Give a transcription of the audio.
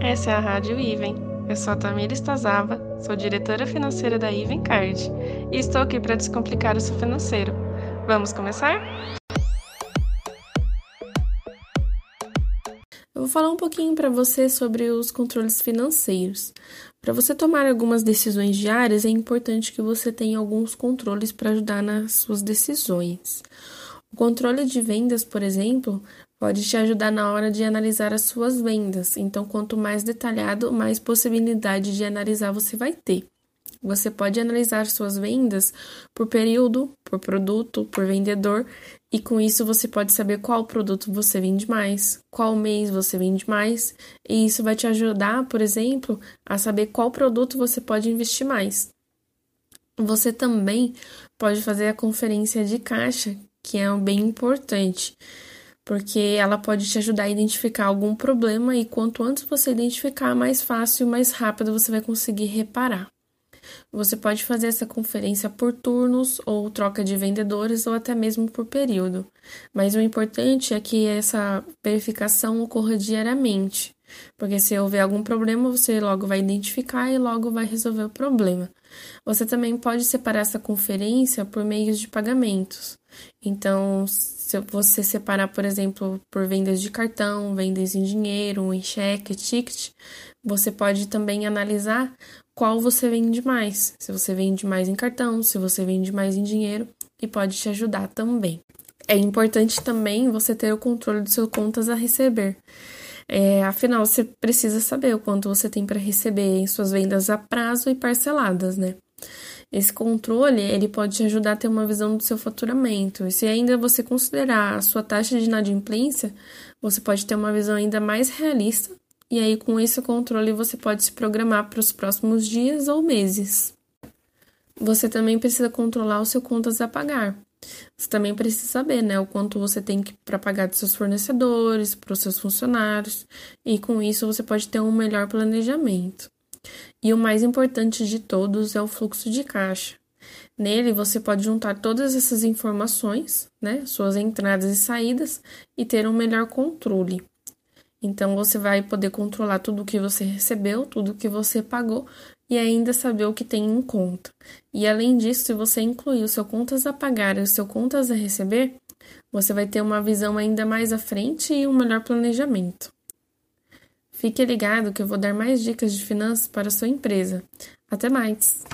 Essa é a Rádio Iven. Eu sou a Tamira Estazava, sou diretora financeira da Iven Card e estou aqui para descomplicar o seu financeiro. Vamos começar? Eu vou falar um pouquinho para você sobre os controles financeiros. Para você tomar algumas decisões diárias, é importante que você tenha alguns controles para ajudar nas suas decisões. O controle de vendas, por exemplo, pode te ajudar na hora de analisar as suas vendas. Então, quanto mais detalhado, mais possibilidade de analisar você vai ter. Você pode analisar suas vendas por período, por produto, por vendedor, e com isso você pode saber qual produto você vende mais, qual mês você vende mais, e isso vai te ajudar, por exemplo, a saber qual produto você pode investir mais. Você também pode fazer a conferência de caixa, que é bem importante porque ela pode te ajudar a identificar algum problema e quanto antes você identificar, mais fácil e mais rápido você vai conseguir reparar. Você pode fazer essa conferência por turnos ou troca de vendedores ou até mesmo por período. Mas o importante é que essa verificação ocorra diariamente, porque se houver algum problema, você logo vai identificar e logo vai resolver o problema. Você também pode separar essa conferência por meios de pagamentos. Então, se você separar, por exemplo, por vendas de cartão, vendas em dinheiro, em cheque, ticket, você pode também analisar qual você vende mais. Se você vende mais em cartão, se você vende mais em dinheiro, e pode te ajudar também. É importante também você ter o controle de suas contas a receber. É, afinal, você precisa saber o quanto você tem para receber em suas vendas a prazo e parceladas, né? Esse controle, ele pode te ajudar a ter uma visão do seu faturamento. E se ainda você considerar a sua taxa de inadimplência, você pode ter uma visão ainda mais realista. E aí, com esse controle, você pode se programar para os próximos dias ou meses. Você também precisa controlar os seus contas a pagar. Você também precisa saber, né, o quanto você tem para pagar dos seus fornecedores, para os seus funcionários, e com isso você pode ter um melhor planejamento. E o mais importante de todos é o fluxo de caixa. Nele você pode juntar todas essas informações, né, suas entradas e saídas, e ter um melhor controle. Então você vai poder controlar tudo o que você recebeu, tudo o que você pagou e ainda saber o que tem em conta. E além disso, se você incluir o seu contas a pagar e o seu contas a receber, você vai ter uma visão ainda mais à frente e um melhor planejamento. Fique ligado que eu vou dar mais dicas de finanças para a sua empresa. Até mais!